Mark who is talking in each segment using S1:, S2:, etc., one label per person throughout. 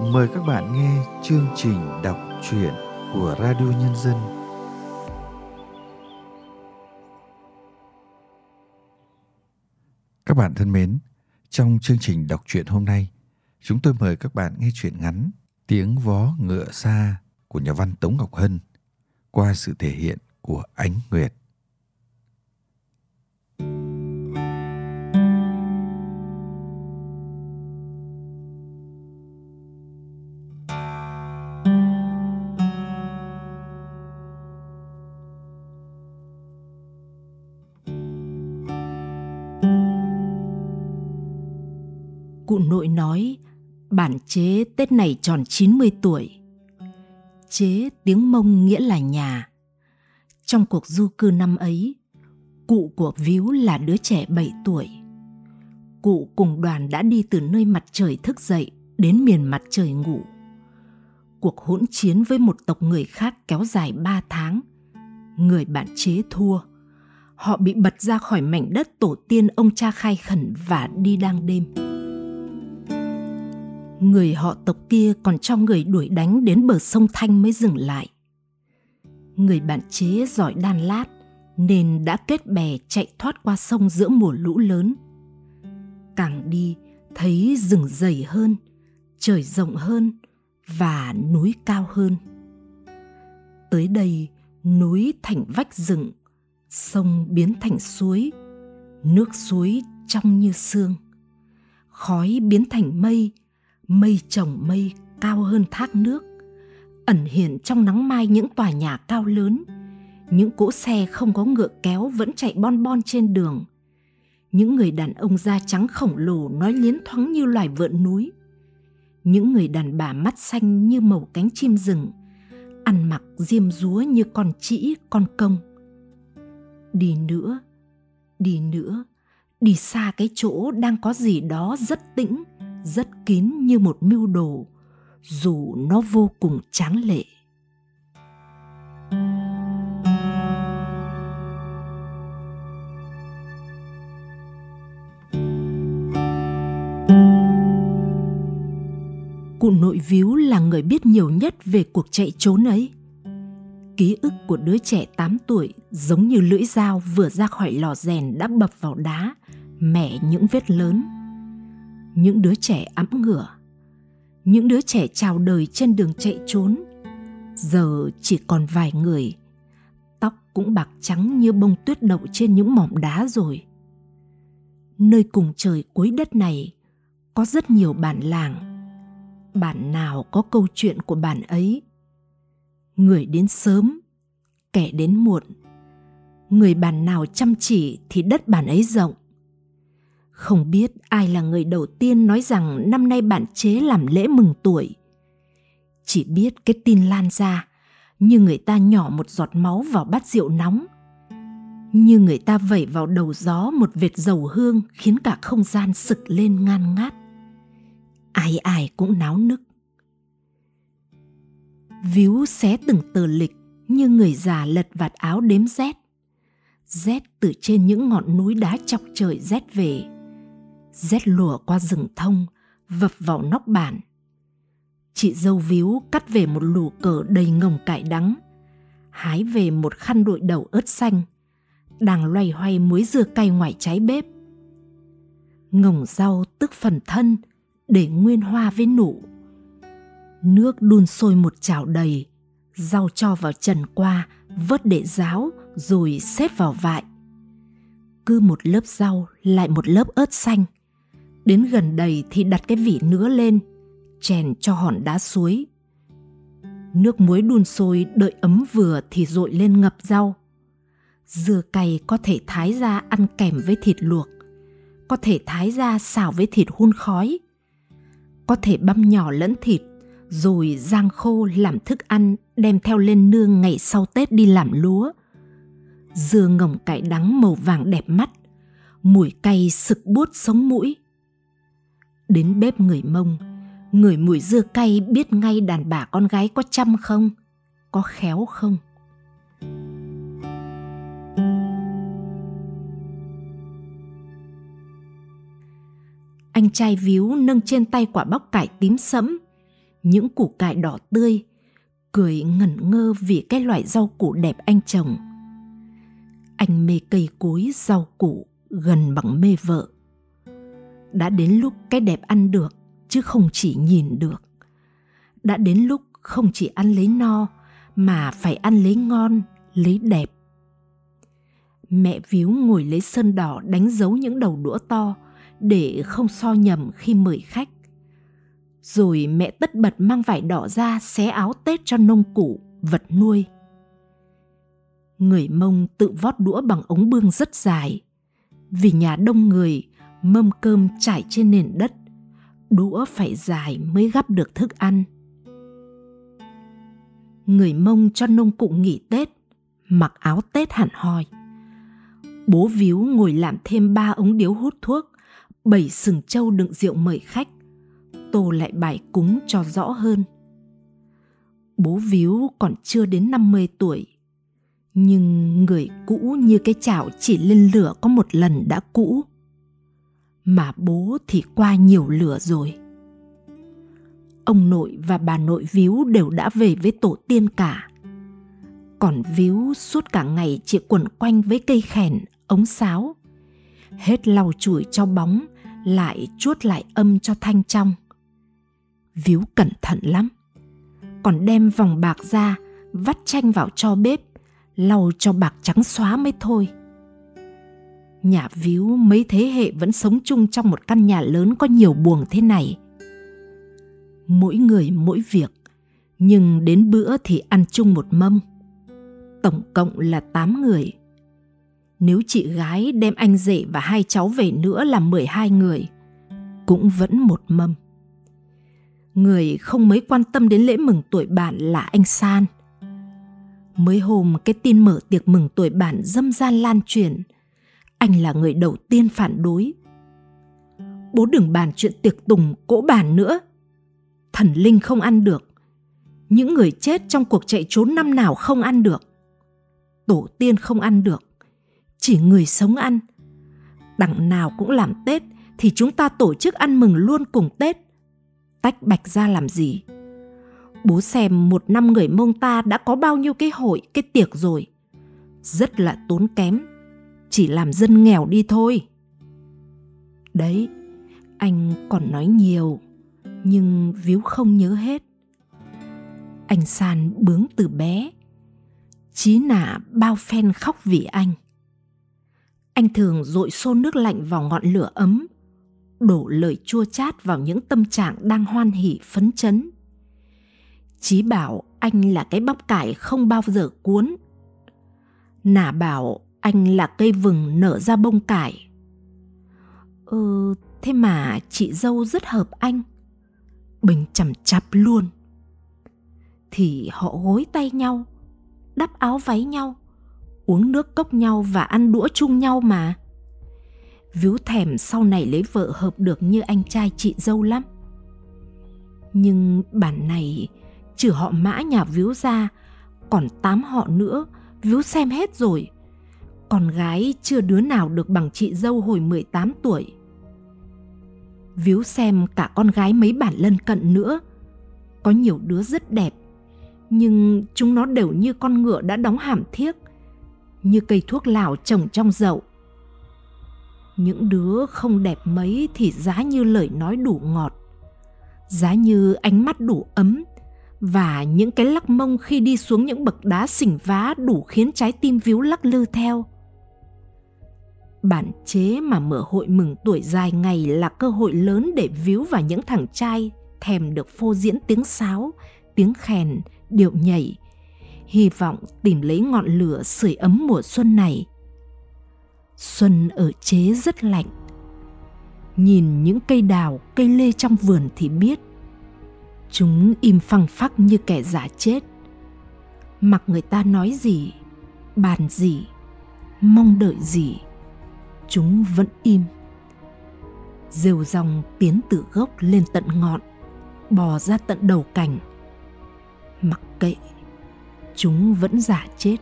S1: Mời các bạn nghe chương trình đọc truyện của Radio Nhân dân. Các bạn thân mến, trong chương trình đọc truyện hôm nay, chúng tôi mời các bạn nghe truyện ngắn Tiếng vó ngựa xa của nhà văn Tống Ngọc Hân qua sự thể hiện của Ánh Nguyệt.
S2: Chế Tết này tròn 90 tuổi. Chế tiếng Mông nghĩa là nhà. Trong cuộc du cư năm ấy, cụ của Víu là đứa trẻ 7 tuổi. Cụ cùng đoàn đã đi từ nơi mặt trời thức dậy đến miền mặt trời ngủ. Cuộc hỗn chiến với một tộc người khác kéo dài 3 tháng. Người bạn chế thua. Họ bị bật ra khỏi mảnh đất tổ tiên ông cha khai khẩn và đi đang đêm người họ tộc kia còn cho người đuổi đánh đến bờ sông Thanh mới dừng lại. Người bạn chế giỏi đan lát nên đã kết bè chạy thoát qua sông giữa mùa lũ lớn. Càng đi thấy rừng dày hơn, trời rộng hơn và núi cao hơn. Tới đây núi thành vách rừng, sông biến thành suối, nước suối trong như sương. Khói biến thành mây, mây chồng mây cao hơn thác nước, ẩn hiện trong nắng mai những tòa nhà cao lớn. Những cỗ xe không có ngựa kéo vẫn chạy bon bon trên đường. Những người đàn ông da trắng khổng lồ nói liến thoáng như loài vượn núi. Những người đàn bà mắt xanh như màu cánh chim rừng, ăn mặc diêm dúa như con trĩ, con công. Đi nữa đi nữa, đi xa cái chỗ đang có gì đó rất tĩnh rất kín như một mưu đồ, dù nó vô cùng tráng lệ. Cụ nội víu là người biết nhiều nhất về cuộc chạy trốn ấy. Ký ức của đứa trẻ 8 tuổi giống như lưỡi dao vừa ra khỏi lò rèn đã bập vào đá, mẻ những vết lớn những đứa trẻ ẵm ngửa những đứa trẻ chào đời trên đường chạy trốn. Giờ chỉ còn vài người. Tóc cũng bạc trắng như bông tuyết đậu trên những mỏm đá rồi. Nơi cùng trời cuối đất này có rất nhiều bản làng. Bản nào có câu chuyện của bản ấy? Người đến sớm, kẻ đến muộn. Người bản nào chăm chỉ thì đất bản ấy rộng không biết ai là người đầu tiên nói rằng năm nay bạn chế làm lễ mừng tuổi. Chỉ biết cái tin lan ra, như người ta nhỏ một giọt máu vào bát rượu nóng. Như người ta vẩy vào đầu gió một vệt dầu hương khiến cả không gian sực lên ngan ngát. Ai ai cũng náo nức. Víu xé từng tờ lịch như người già lật vạt áo đếm rét. Rét từ trên những ngọn núi đá chọc trời rét về rét lùa qua rừng thông, vập vào nóc bản. Chị dâu víu cắt về một lù cờ đầy ngồng cải đắng, hái về một khăn đội đầu ớt xanh, đang loay hoay muối dưa cay ngoài trái bếp. Ngồng rau tức phần thân để nguyên hoa với nụ. Nước đun sôi một chảo đầy, rau cho vào trần qua, vớt để ráo, rồi xếp vào vại. Cứ một lớp rau lại một lớp ớt xanh. Đến gần đầy thì đặt cái vỉ nứa lên, chèn cho hòn đá suối. Nước muối đun sôi đợi ấm vừa thì dội lên ngập rau. Dưa cay có thể thái ra ăn kèm với thịt luộc, có thể thái ra xào với thịt hun khói, có thể băm nhỏ lẫn thịt rồi rang khô làm thức ăn đem theo lên nương ngày sau Tết đi làm lúa. Dưa ngồng cải đắng màu vàng đẹp mắt, mùi cay sực buốt sống mũi đến bếp người mông. Người mùi dưa cay biết ngay đàn bà con gái có chăm không, có khéo không? Anh trai víu nâng trên tay quả bóc cải tím sẫm, những củ cải đỏ tươi, cười ngẩn ngơ vì cái loại rau củ đẹp anh trồng. Anh mê cây cối rau củ gần bằng mê vợ đã đến lúc cái đẹp ăn được, chứ không chỉ nhìn được. Đã đến lúc không chỉ ăn lấy no, mà phải ăn lấy ngon, lấy đẹp. Mẹ víu ngồi lấy sơn đỏ đánh dấu những đầu đũa to, để không so nhầm khi mời khách. Rồi mẹ tất bật mang vải đỏ ra xé áo tết cho nông cụ, vật nuôi. Người mông tự vót đũa bằng ống bương rất dài. Vì nhà đông người mâm cơm trải trên nền đất. Đũa phải dài mới gắp được thức ăn. Người mông cho nông cụ nghỉ tết, mặc áo tết hẳn hoi. Bố víu ngồi làm thêm ba ống điếu hút thuốc bảy sừng trâu đựng rượu mời khách. Tô lại bài cúng cho rõ hơn. Bố víu còn chưa đến 50 tuổi, nhưng người cũ như cái chảo chỉ lên lửa có một lần đã cũ mà bố thì qua nhiều lửa rồi. Ông nội và bà nội víu đều đã về với tổ tiên cả. Còn víu suốt cả ngày chỉ quẩn quanh với cây khèn, ống sáo. Hết lau chùi cho bóng, lại chuốt lại âm cho thanh trong. Víu cẩn thận lắm. Còn đem vòng bạc ra, vắt chanh vào cho bếp, lau cho bạc trắng xóa mới thôi nhà víu mấy thế hệ vẫn sống chung trong một căn nhà lớn có nhiều buồng thế này. Mỗi người mỗi việc, nhưng đến bữa thì ăn chung một mâm. Tổng cộng là 8 người. Nếu chị gái đem anh rể và hai cháu về nữa là 12 người, cũng vẫn một mâm. Người không mấy quan tâm đến lễ mừng tuổi bạn là anh san. Mới hôm cái tin mở tiệc mừng tuổi bạn dâm gian lan truyền anh là người đầu tiên phản đối. Bố đừng bàn chuyện tiệc tùng, cỗ bàn nữa. Thần linh không ăn được. Những người chết trong cuộc chạy trốn năm nào không ăn được. Tổ tiên không ăn được. Chỉ người sống ăn. Đằng nào cũng làm tết thì chúng ta tổ chức ăn mừng luôn cùng tết. Tách bạch ra làm gì? Bố xem một năm người mông ta đã có bao nhiêu cái hội, cái tiệc rồi. Rất là tốn kém chỉ làm dân nghèo đi thôi. Đấy, anh còn nói nhiều, nhưng víu không nhớ hết. Anh san bướng từ bé. Chí nả bao phen khóc vì anh. Anh thường dội xô nước lạnh vào ngọn lửa ấm, đổ lời chua chát vào những tâm trạng đang hoan hỉ, phấn chấn. Chí bảo anh là cái bắp cải không bao giờ cuốn. Nả bảo anh là cây vừng nở ra bông cải. Ừ thế mà chị dâu rất hợp anh. Bình chầm chạp luôn. Thì họ gối tay nhau, đắp áo váy nhau, uống nước cốc nhau và ăn đũa chung nhau mà. Víu thèm sau này lấy vợ hợp được như anh trai chị dâu lắm. Nhưng bản này, trừ họ mã nhà víu ra, còn tám họ nữa, víu xem hết rồi con gái chưa đứa nào được bằng chị dâu hồi 18 tuổi. Víu xem cả con gái mấy bản lân cận nữa. Có nhiều đứa rất đẹp, nhưng chúng nó đều như con ngựa đã đóng hàm thiếc, như cây thuốc lào trồng trong dậu. Những đứa không đẹp mấy thì giá như lời nói đủ ngọt, giá như ánh mắt đủ ấm và những cái lắc mông khi đi xuống những bậc đá xỉnh vá đủ khiến trái tim víu lắc lư theo bản chế mà mở hội mừng tuổi dài ngày là cơ hội lớn để víu vào những thằng trai thèm được phô diễn tiếng sáo, tiếng khèn, điệu nhảy. Hy vọng tìm lấy ngọn lửa sưởi ấm mùa xuân này. Xuân ở chế rất lạnh. Nhìn những cây đào, cây lê trong vườn thì biết. Chúng im phăng phắc như kẻ giả chết. Mặc người ta nói gì, bàn gì, mong đợi gì chúng vẫn im. Rêu rong tiến từ gốc lên tận ngọn bò ra tận đầu cành. Mặc kệ chúng vẫn giả chết.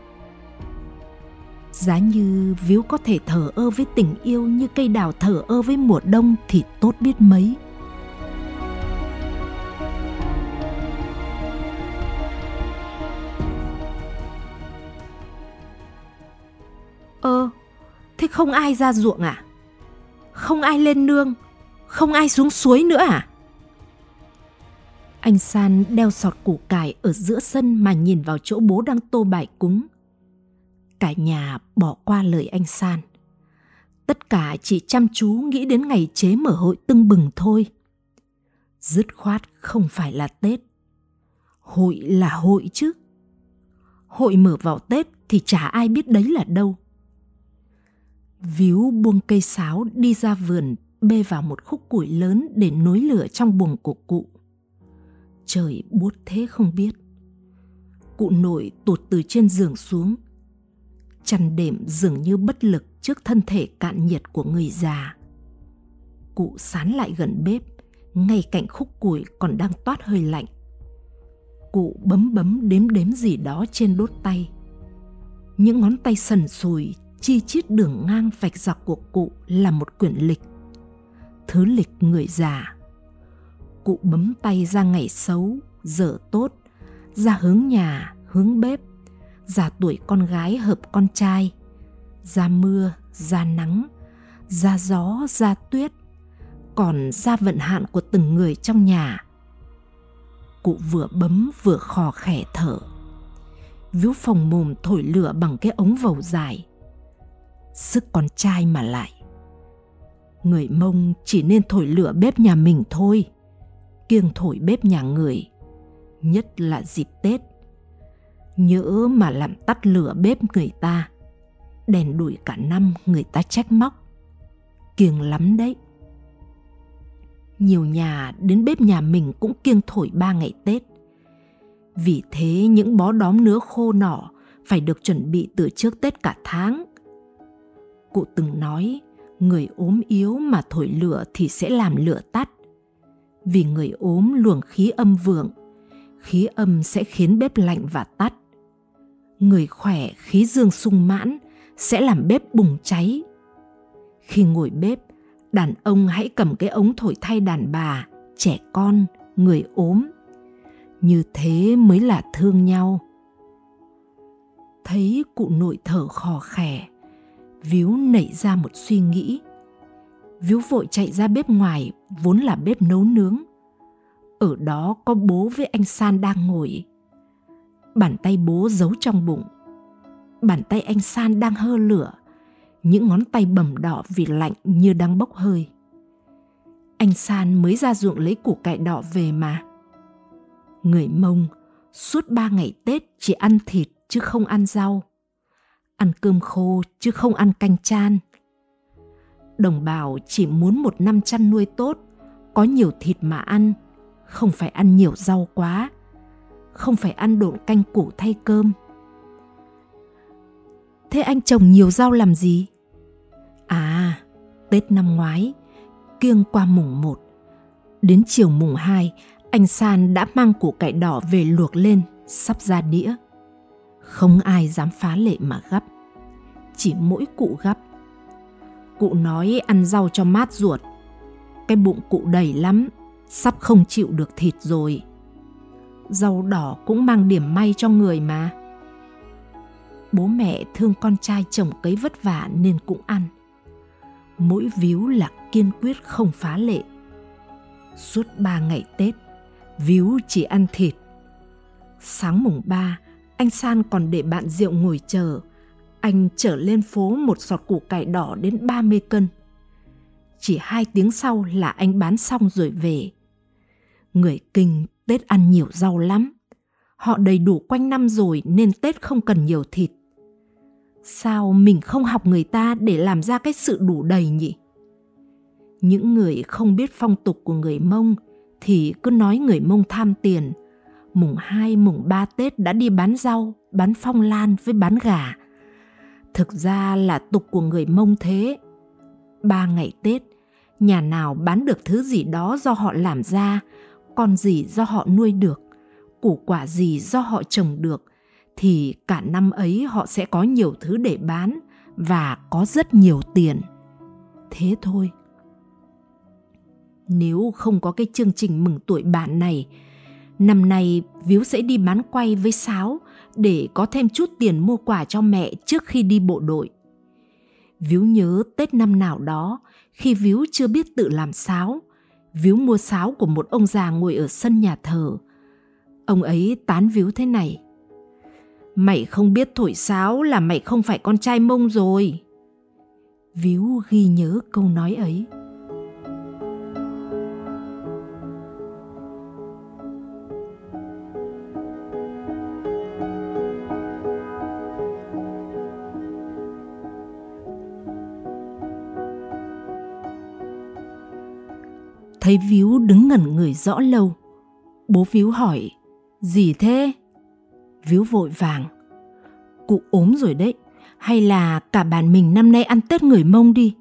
S2: Giá như víu có thể thở ơ với tình yêu như cây đào thở ơ với mùa đông thì tốt biết mấy. Ơ ờ, không ai ra ruộng à? Không ai lên nương? Không ai xuống suối nữa à? Anh San đeo sọt củ cải ở giữa sân mà nhìn vào chỗ bố đang tô bài cúng. Cả nhà bỏ qua lời anh San. Tất cả chỉ chăm chú nghĩ đến ngày chế mở hội tưng bừng thôi. Dứt khoát không phải là Tết. Hội là hội chứ. Hội mở vào Tết thì chả ai biết đấy là đâu. Víu buông cây sáo đi ra vườn bê vào một khúc củi lớn để nối lửa trong buồng của cụ. Trời buốt thế không biết. Cụ nội tụt từ trên giường xuống. Chăn đệm dường như bất lực trước thân thể cạn nhiệt của người già. Cụ sán lại gần bếp, ngay cạnh khúc củi còn đang toát hơi lạnh. Cụ bấm bấm đếm đếm gì đó trên đốt tay. Những ngón tay sần sùi chi chít đường ngang vạch dọc của cụ là một quyển lịch. Thứ lịch người già. Cụ bấm tay ra ngày xấu, giờ tốt, ra hướng nhà, hướng bếp, ra tuổi con gái hợp con trai, ra mưa, ra nắng, ra gió, ra tuyết, còn ra vận hạn của từng người trong nhà. Cụ vừa bấm vừa khò khẻ thở. Víu phòng mồm thổi lửa bằng cái ống vầu dài. Sức con trai mà lại. Người mông chỉ nên thổi lửa bếp nhà mình thôi. Kiêng thổi bếp nhà người. Nhất là dịp Tết. Nhỡ mà làm tắt lửa bếp người ta, đèn đuổi cả năm người ta trách móc, kiêng lắm đấy nhiều nhà đến bếp nhà mình cũng kiêng thổi ba ngày tết vì thế những bó đóm nứa khô nỏ phải được chuẩn bị từ trước tết cả tháng cụ từng nói người ốm yếu mà thổi lửa thì sẽ làm lửa tắt vì người ốm luồng khí âm vượng khí âm sẽ khiến bếp lạnh và tắt người khỏe khí dương sung mãn sẽ làm bếp bùng cháy. Khi ngồi bếp, đàn ông hãy cầm cái ống thổi thay đàn bà, trẻ con, người ốm. Như thế mới là thương nhau. Thấy cụ nội thở khò khè, Víu nảy ra một suy nghĩ. Víu vội chạy ra bếp ngoài, vốn là bếp nấu nướng. Ở đó có bố với anh San đang ngồi. Bàn tay bố giấu trong bụng bàn tay anh San đang hơ lửa, những ngón tay bầm đỏ vì lạnh như đang bốc hơi. Anh San mới ra ruộng lấy củ cải đỏ về mà. Người Mông suốt ba ngày Tết chỉ ăn thịt chứ không ăn rau. Ăn cơm khô chứ không ăn canh chan. Đồng bào chỉ muốn một năm chăn nuôi tốt, có nhiều thịt mà ăn, không phải ăn nhiều rau quá, không phải ăn độn canh củ thay cơm Thế anh trồng nhiều rau làm gì? À, Tết năm ngoái, kiêng qua mùng 1. Đến chiều mùng 2, anh San đã mang củ cải đỏ về luộc lên, sắp ra đĩa. Không ai dám phá lệ mà gấp. Chỉ mỗi cụ gấp. Cụ nói ăn rau cho mát ruột. Cái bụng cụ đầy lắm, sắp không chịu được thịt rồi. Rau đỏ cũng mang điểm may cho người mà bố mẹ thương con trai chồng cấy vất vả nên cũng ăn mỗi víu là kiên quyết không phá lệ suốt ba ngày tết víu chỉ ăn thịt sáng mùng ba anh san còn để bạn rượu ngồi chờ anh trở lên phố một sọt củ cải đỏ đến 30 cân. Chỉ hai tiếng sau là anh bán xong rồi về. Người kinh Tết ăn nhiều rau lắm. Họ đầy đủ quanh năm rồi nên Tết không cần nhiều thịt sao mình không học người ta để làm ra cái sự đủ đầy nhỉ những người không biết phong tục của người mông thì cứ nói người mông tham tiền mùng hai, mùng ba tết đã đi bán rau, bán phong lan với bán gà. Thực ra là tục của người mông thế. Ba ngày tết, nhà nào bán được thứ gì đó do họ làm ra, con gì do họ nuôi được, củ quả gì do họ trồng được, thì cả năm ấy họ sẽ có nhiều thứ để bán và có rất nhiều tiền. Thế thôi. Nếu không có cái chương trình mừng tuổi bạn này năm nay víu sẽ đi bán quay với sáo để có thêm chút tiền mua quà cho mẹ trước khi đi bộ đội Víu nhớ Tết năm nào đó, khi Víu chưa biết tự làm sáo, Víu mua sáo của một ông già ngồi ở sân nhà thờ. Ông ấy tán Víu thế này. Mày không biết thổi sáo là mày không phải con trai mông rồi. Víu ghi nhớ câu nói ấy. Thấy Víu đứng ngẩn người rõ lâu. Bố Víu hỏi, gì thế? Víu vội vàng. Cụ ốm rồi đấy, hay là cả bản mình năm nay ăn Tết người Mông đi.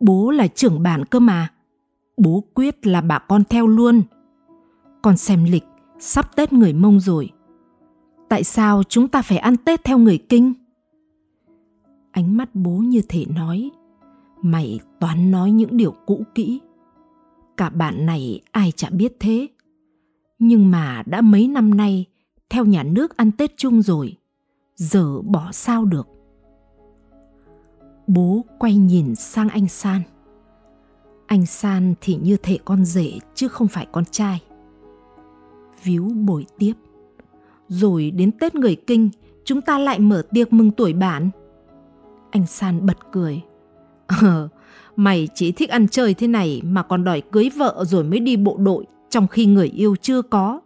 S2: Bố là trưởng bản cơ mà. Bố quyết là bà con theo luôn. Con xem lịch, sắp Tết người Mông rồi. Tại sao chúng ta phải ăn Tết theo người Kinh? Ánh mắt bố như thể nói, mày toán nói những điều cũ kỹ cả bạn này ai chả biết thế. Nhưng mà đã mấy năm nay, theo nhà nước ăn tết chung rồi, giờ bỏ sao được? Bố quay nhìn sang anh san. Anh san thì như thể con rể chứ không phải con trai. Víu bồi tiếp. Rồi đến tết người kinh, chúng ta lại mở tiệc mừng tuổi bản anh san bật cười. Ờ Mày chỉ thích ăn chơi thế này mà còn đòi cưới vợ rồi mới đi bộ đội trong khi người yêu chưa có.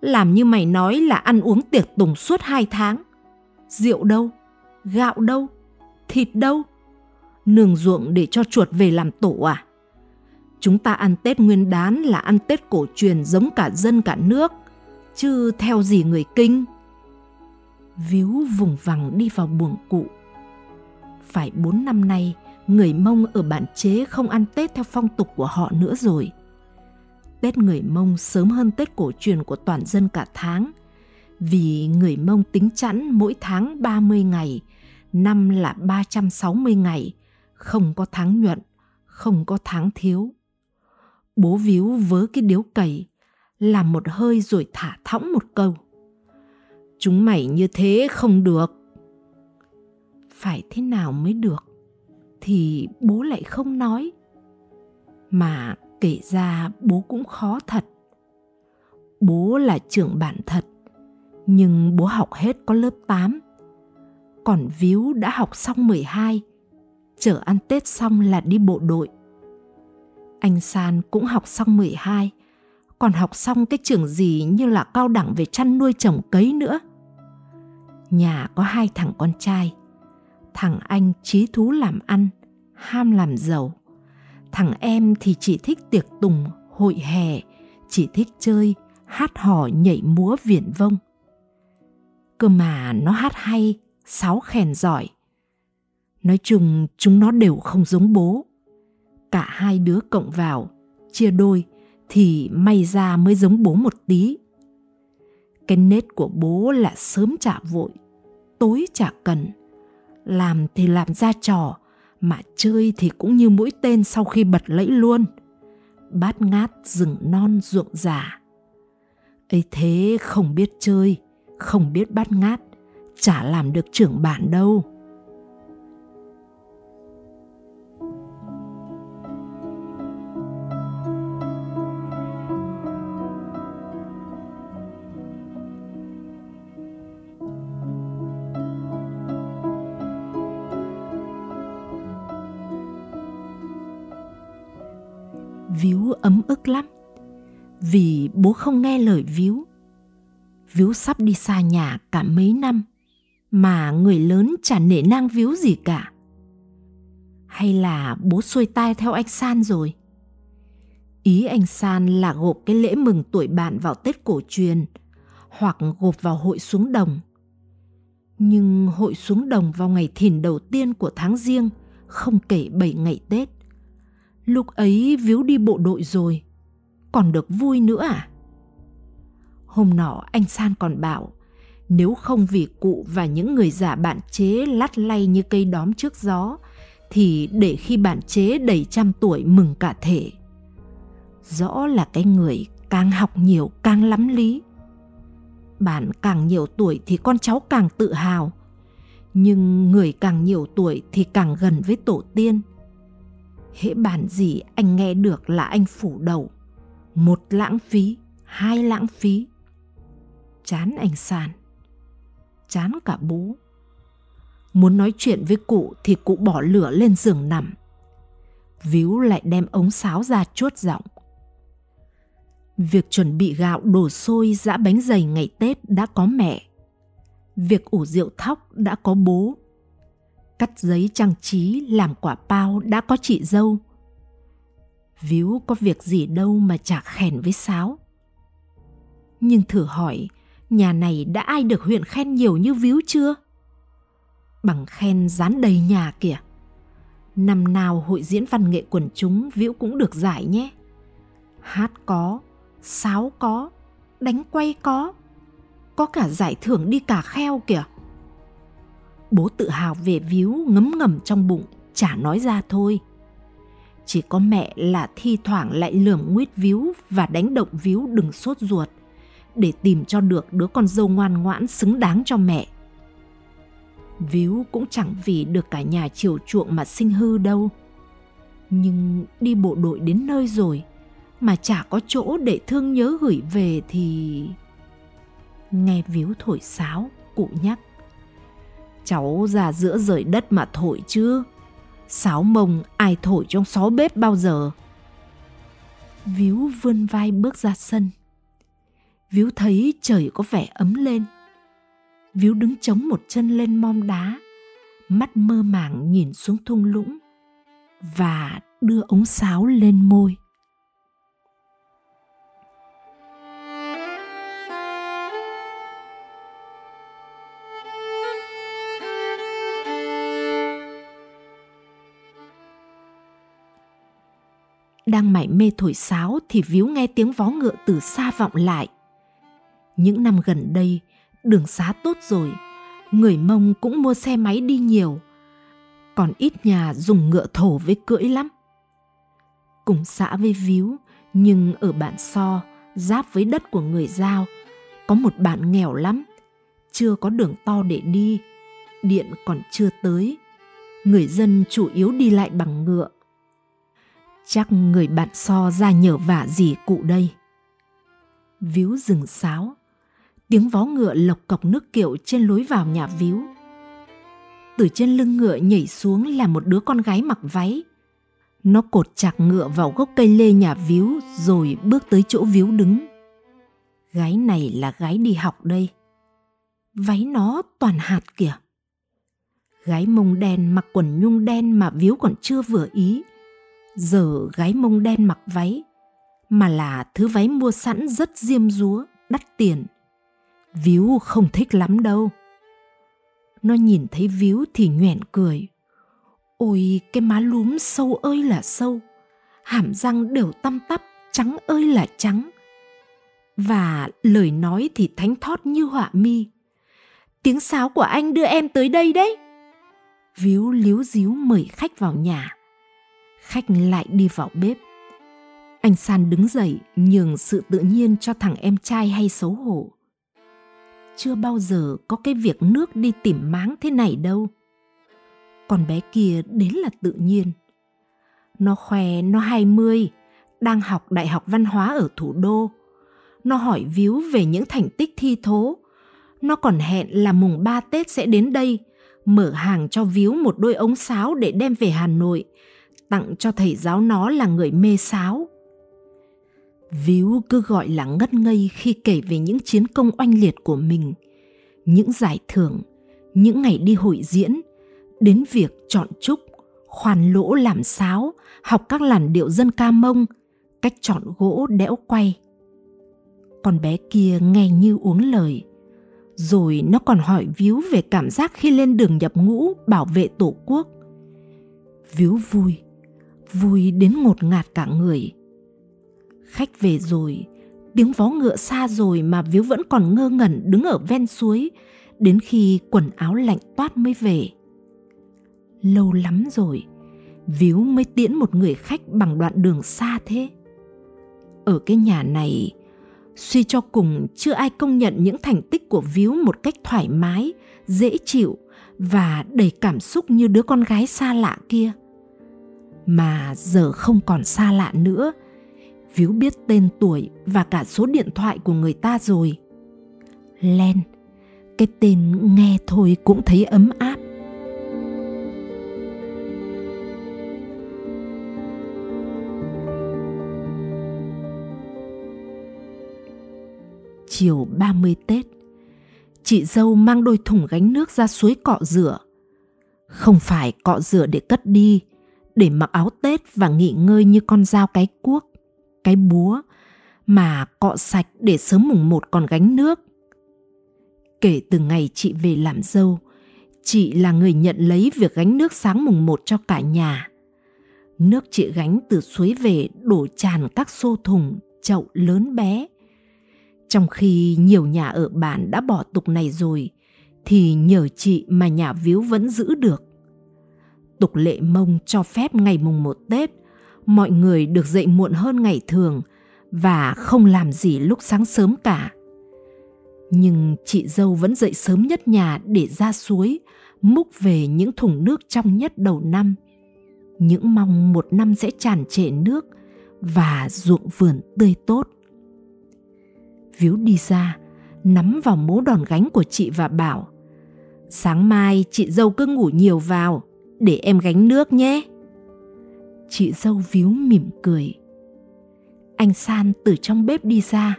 S2: Làm như mày nói là ăn uống tiệc tùng suốt hai tháng. Rượu đâu? Gạo đâu? Thịt đâu? Nương ruộng để cho chuột về làm tổ à? Chúng ta ăn Tết nguyên đán là ăn Tết cổ truyền giống cả dân cả nước, chứ theo gì người kinh. Víu vùng vằng đi vào buồng cụ. Phải bốn năm nay, người Mông ở bản chế không ăn Tết theo phong tục của họ nữa rồi. Tết người Mông sớm hơn Tết cổ truyền của toàn dân cả tháng, vì người Mông tính chẵn mỗi tháng 30 ngày, năm là 360 ngày, không có tháng nhuận, không có tháng thiếu. Bố víu vớ cái điếu cầy, làm một hơi rồi thả thõng một câu. Chúng mày như thế không được. Phải thế nào mới được? Thì bố lại không nói. Mà kể ra bố cũng khó thật. Bố là trưởng bản thật, nhưng bố học hết có lớp 8 còn Víu đã học xong 12 chở ăn Tết xong là đi bộ đội. Anh San cũng học xong 12 còn học xong cái trường gì như là cao đẳng về chăn nuôi trồng cấy nữa. Nhà có hai thằng con trai thằng anh trí thú làm ăn, ham làm giàu. Thằng em thì chỉ thích tiệc tùng, hội hè, chỉ thích chơi, hát hò nhảy múa viển vông. Cơ mà nó hát hay, sáo khen giỏi. Nói chung chúng nó đều không giống bố. Cả hai đứa cộng vào, chia đôi thì may ra mới giống bố một tí. Cái nết của bố là sớm trả vội, tối trả cần làm thì làm ra trò, mà chơi thì cũng như mũi tên sau khi bật lẫy luôn. Bát ngát rừng non ruộng già. Ấy thế không biết chơi, không biết bát ngát, chả làm được trưởng bản đâu. Víu ấm ức lắm vì bố không nghe lời Víu. Víu sắp đi xa nhà cả mấy năm mà người lớn chả nể nang Víu gì cả. Hay là bố xuôi tai theo anh San rồi? Ý anh San là gộp cái lễ mừng tuổi bạn vào Tết cổ truyền hoặc gộp vào hội xuống đồng. Nhưng hội xuống đồng vào ngày thìn đầu tiên của tháng riêng, không kể 7 ngày Tết Lúc ấy víu đi bộ đội rồi, còn được vui nữa à? Hôm nọ anh San còn bảo, nếu không vì cụ và những người giả bạn chế lắt lay như cây đóm trước gió, thì để khi bạn chế đầy trăm tuổi mừng cả thể. Rõ là cái người càng học nhiều càng lắm lý. Bạn càng nhiều tuổi thì con cháu càng tự hào. nhưng người càng nhiều tuổi thì càng gần với tổ tiên hễ bản gì anh nghe được là anh phủ đầu. Một lãng phí, hai lãng phí. Chán anh sàn. Chán cả bố. Muốn nói chuyện với cụ thì cụ bỏ lửa lên giường nằm. Víu lại đem ống sáo ra chuốt giọng. Việc chuẩn bị gạo đổ xôi giã bánh dày ngày tết đã có mẹ. Việc ủ rượu thóc đã có bố cắt giấy trang trí làm quả bao đã có chị dâu. Víu có việc gì đâu mà chả khen với sáo. Nhưng thử hỏi, nhà này đã ai được huyện khen nhiều như víu chưa? Bằng khen dán đầy nhà kìa. Năm nào hội diễn văn nghệ quần chúng, víu cũng được giải nhé. Hát có, sáo có, đánh quay có. Có cả giải thưởng đi cả kheo kìa bố tự hào về víu ngấm ngầm trong bụng, chả nói ra thôi. Chỉ có mẹ là thi thoảng lại lườm nguyết víu và đánh động víu đừng sốt ruột, để tìm cho được đứa con dâu ngoan ngoãn xứng đáng cho mẹ. Víu cũng chẳng vì được cả nhà chiều chuộng mà sinh hư đâu. Nhưng đi bộ đội đến nơi rồi, mà chả có chỗ để thương nhớ gửi về thì nghe víu thổi sáo, cụ nhắc cháu ra giữa rời đất mà thổi chứ. Sáo mông, ai thổi trong xó bếp bao giờ? Víu vươn vai bước ra sân. Víu thấy trời có vẻ ấm lên. Víu đứng chống một chân lên mom đá, mắt mơ màng nhìn xuống thung lũng và đưa ống sáo lên môi. Đang mải mê thổi sáo thì víu nghe tiếng vó ngựa từ xa vọng lại. Những năm gần đây, đường xá tốt rồi, người Mông cũng mua xe máy đi nhiều, còn ít nhà dùng ngựa thổ với cưỡi lắm. Cùng xã với víu, nhưng ở bản So, giáp với đất của người Giao, có một bản nghèo lắm, chưa có đường to để đi, điện còn chưa tới. Người dân chủ yếu đi lại bằng ngựa Chắc người bạn so ra nhở vả gì cụ đây. Víu rừng sáo, tiếng vó ngựa lộc cọc nước kiệu trên lối vào nhà víu. Từ trên lưng ngựa nhảy xuống là một đứa con gái mặc váy. Nó cột chặt ngựa vào gốc cây lê nhà víu rồi bước tới chỗ víu đứng. Gái này là gái đi học đây. Váy nó toàn hạt kìa. Gái mông đen mặc quần nhung đen mà víu còn chưa vừa ý giờ gái mông đen mặc váy, mà là thứ váy mua sẵn rất diêm dúa, đắt tiền. Víu không thích lắm đâu. Nó nhìn thấy víu thì nhoẻn cười. Ôi, cái má lúm sâu ơi là sâu. Hàm răng đều tăm tắp, trắng ơi là trắng. Và lời nói thì thánh thót như họa mi. Tiếng sáo của anh đưa em tới đây đấy. Víu líu díu mời khách vào nhà khách lại đi vào bếp. Anh san đứng dậy, nhường sự tự nhiên cho thằng em trai hay xấu hổ. Chưa bao giờ có cái việc nước đi tìm máng thế này đâu. Còn bé kia đến là tự nhiên. Nó khoe, nó hai mươi, đang học đại học văn hóa ở thủ đô. Nó hỏi víu về những thành tích thi thố. Nó còn hẹn là mùng ba tết sẽ đến đây, mở hàng cho víu một đôi ống sáo để đem về hà nội tặng cho thầy giáo nó là người mê sáo. Víu cứ gọi là ngất ngây khi kể về những chiến công oanh liệt của mình, những giải thưởng, những ngày đi hội diễn, đến việc chọn trúc, khoan lỗ làm sáo, học các làn điệu dân ca mông, cách chọn gỗ đẽo quay. Con bé kia nghe như uống lời, rồi nó còn hỏi víu về cảm giác khi lên đường nhập ngũ bảo vệ tổ quốc. Víu vui, vui đến ngột ngạt cả người. Khách về rồi, tiếng vó ngựa xa rồi mà víu vẫn còn ngơ ngẩn đứng ở ven suối, đến khi quần áo lạnh toát mới về. Lâu lắm rồi víu mới tiễn một người khách bằng đoạn đường xa thế. Ở cái nhà này, suy cho cùng chưa ai công nhận những thành tích của víu một cách thoải mái, dễ chịu và đầy cảm xúc như đứa con gái xa lạ kia mà giờ không còn xa lạ nữa. Víu biết tên tuổi và cả số điện thoại của người ta rồi. Len cái tên nghe thôi cũng thấy ấm áp. Chiều 30 Tết, chị dâu mang đôi thùng gánh nước ra suối cọ rửa. Không phải cọ rửa để cất đi, để mặc áo Tết và nghỉ ngơi như con dao cái cuốc, cái búa, mà cọ sạch để sớm mùng một còn gánh nước. Kể từ ngày chị về làm dâu, chị là người nhận lấy việc gánh nước sáng mùng một cho cả nhà. Nước chị gánh từ suối về đổ tràn các xô thùng, chậu lớn bé. Trong khi nhiều nhà ở bản đã bỏ tục này rồi, thì nhờ chị mà nhà víu vẫn giữ được. Tục lệ mông cho phép ngày mùng một Tết, mọi người được dậy muộn hơn ngày thường và không làm gì lúc sáng sớm cả. Nhưng chị dâu vẫn dậy sớm nhất nhà để ra suối, múc về những thùng nước trong nhất đầu năm. Những mong một năm sẽ tràn trề nước và ruộng vườn tươi tốt. Víu đi ra, nắm vào mố đòn gánh của chị và bảo Sáng mai chị dâu cứ ngủ nhiều vào, để em gánh nước nhé. Chị dâu víu mỉm cười. Anh San từ trong bếp đi ra,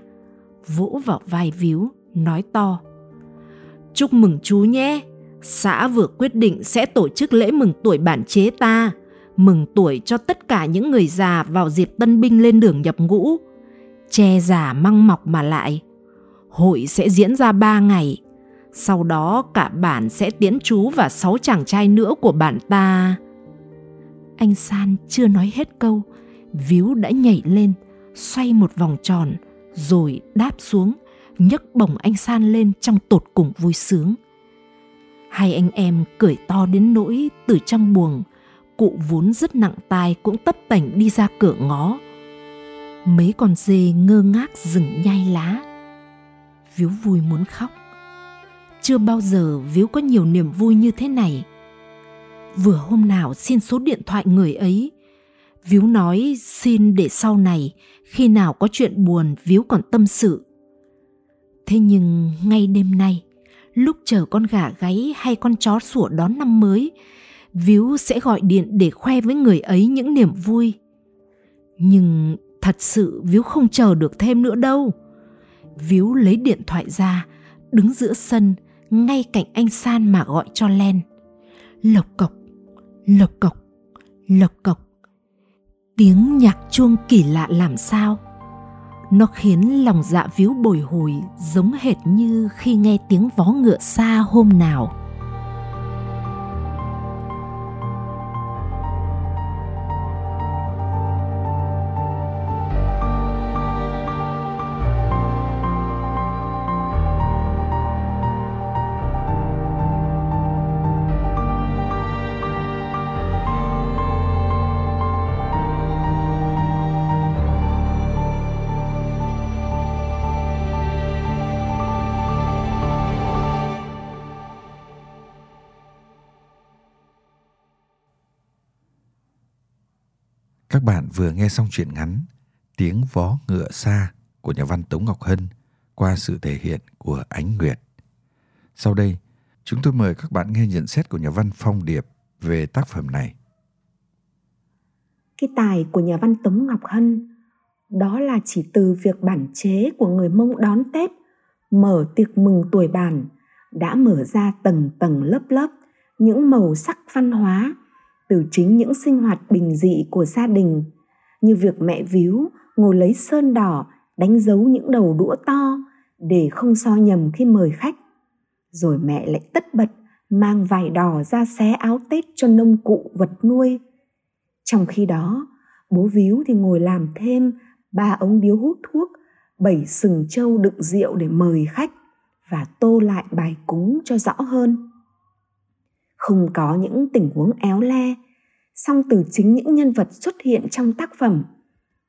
S2: vỗ vào vai víu, nói to. Chúc mừng chú nhé, xã vừa quyết định sẽ tổ chức lễ mừng tuổi bản chế ta, mừng tuổi cho tất cả những người già vào dịp tân binh lên đường nhập ngũ che già măng mọc mà lại. Hội sẽ diễn ra 3 ngày. Sau đó cả bản sẽ tiễn chú và sáu chàng trai nữa của bản ta. Anh San chưa nói hết câu, víu đã nhảy lên, xoay một vòng tròn, rồi đáp xuống, nhấc bổng anh San lên trong tột cùng vui sướng. Hai anh em cười to đến nỗi từ trong buồng, cụ vốn rất nặng tai cũng tấp tảnh đi ra cửa ngó, mấy con dê ngơ ngác dừng nhai lá víu vui muốn khóc chưa bao giờ víu có nhiều niềm vui như thế này. Vừa hôm nào xin số điện thoại người ấy víu nói xin để sau này khi nào có chuyện buồn víu còn tâm sự. Thế nhưng ngay đêm nay lúc chờ con gà gáy hay con chó sủa đón năm mới víu sẽ gọi điện để khoe với người ấy những niềm vui. Nhưng Thật sự Víu không chờ được thêm nữa đâu. Víu lấy điện thoại ra, đứng giữa sân, ngay cạnh anh San mà gọi cho Len. Lộc cộc, lộc cộc, lộc cộc. Tiếng nhạc chuông kỳ lạ làm sao? Nó khiến lòng dạ víu bồi hồi giống hệt như khi nghe tiếng vó ngựa xa hôm nào.
S1: Bạn vừa nghe xong truyện ngắn Tiếng vó ngựa xa của nhà văn Tống Ngọc Hân qua sự thể hiện của Ánh Nguyệt. Sau đây, chúng tôi mời các bạn nghe nhận xét của nhà văn Phong Điệp về tác phẩm này.
S3: Cái tài của nhà văn Tống Ngọc Hân đó là chỉ từ việc bản chế của người Mông đón Tết, mở tiệc mừng tuổi bản, đã mở ra tầng tầng lớp lớp những màu sắc văn hóa từ chính những sinh hoạt bình dị của gia đình, như việc mẹ víu ngồi lấy sơn đỏ, đánh dấu những đầu đũa to để không so nhầm khi mời khách. Rồi mẹ lại tất bật mang vải đỏ ra xé áo tết cho nông cụ vật nuôi. Trong khi đó, bố víu thì ngồi làm thêm ba ống điếu hút thuốc, bảy sừng trâu đựng rượu để mời khách và tô lại bài cúng cho rõ hơn không có những tình huống éo le. Song từ chính những nhân vật xuất hiện trong tác phẩm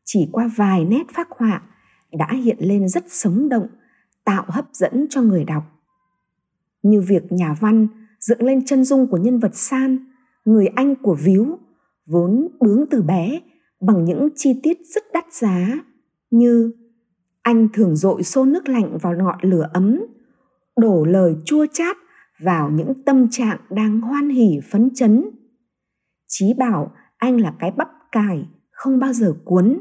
S3: chỉ qua vài nét phác họa đã hiện lên rất sống động tạo hấp dẫn cho người đọc. Như việc nhà văn dựng lên chân dung của nhân vật San, người anh của Víu, vốn bướng từ bé bằng những chi tiết rất đắt giá như anh thường dội xô nước lạnh vào ngọn lửa ấm, đổ lời chua chát vào những tâm trạng đang hoan hỉ, phấn chấn. Chí bảo anh là cái bắp cải không bao giờ cuốn.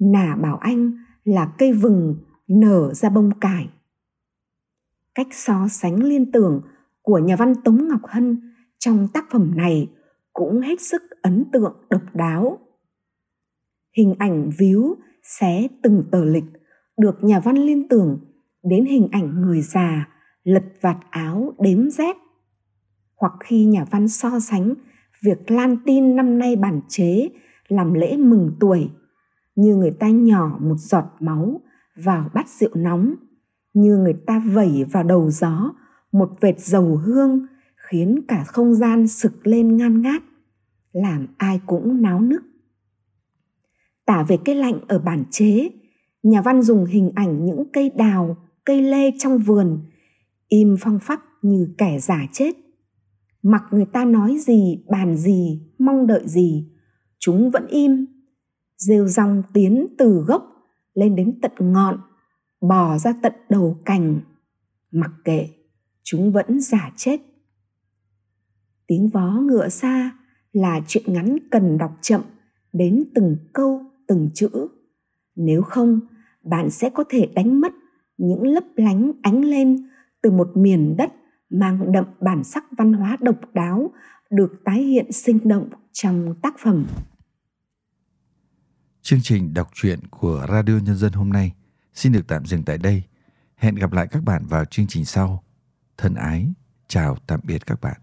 S3: Nà bảo anh là cây vừng nở ra bông cải. Cách so sánh liên tưởng của nhà văn Tống Ngọc Hân trong tác phẩm này cũng hết sức ấn tượng, độc đáo. Hình ảnh víu xé từng tờ lịch được nhà văn liên tưởng đến hình ảnh người già lật vạt áo đếm rét. Hoặc khi nhà văn so sánh việc lan tin năm nay bản chế, làm lễ mừng tuổi, như người ta nhỏ một giọt máu vào bát rượu nóng, như người ta vẩy vào đầu gió một vệt dầu hương khiến cả không gian sực lên ngan ngát, làm ai cũng náo nức. Tả về cái lạnh ở bản chế, nhà văn dùng hình ảnh những cây đào, cây lê trong vườn im phong phắc như kẻ giả chết. Mặc người ta nói gì, bàn gì, mong đợi gì, chúng vẫn im. Rêu rong tiến từ gốc lên đến tận ngọn, bò ra tận đầu cành. Mặc kệ, chúng vẫn giả chết. Tiếng vó ngựa xa là chuyện ngắn cần đọc chậm, đến từng câu, từng chữ. Nếu không, bạn sẽ có thể đánh mất những lấp lánh ánh lên từ một miền đất mang đậm bản sắc văn hóa độc đáo được tái hiện sinh động trong tác phẩm.
S1: Chương trình đọc truyện của Radio Nhân dân hôm nay xin được tạm dừng tại đây. Hẹn gặp lại các bạn vào chương trình sau. Thân ái, chào tạm biệt các bạn.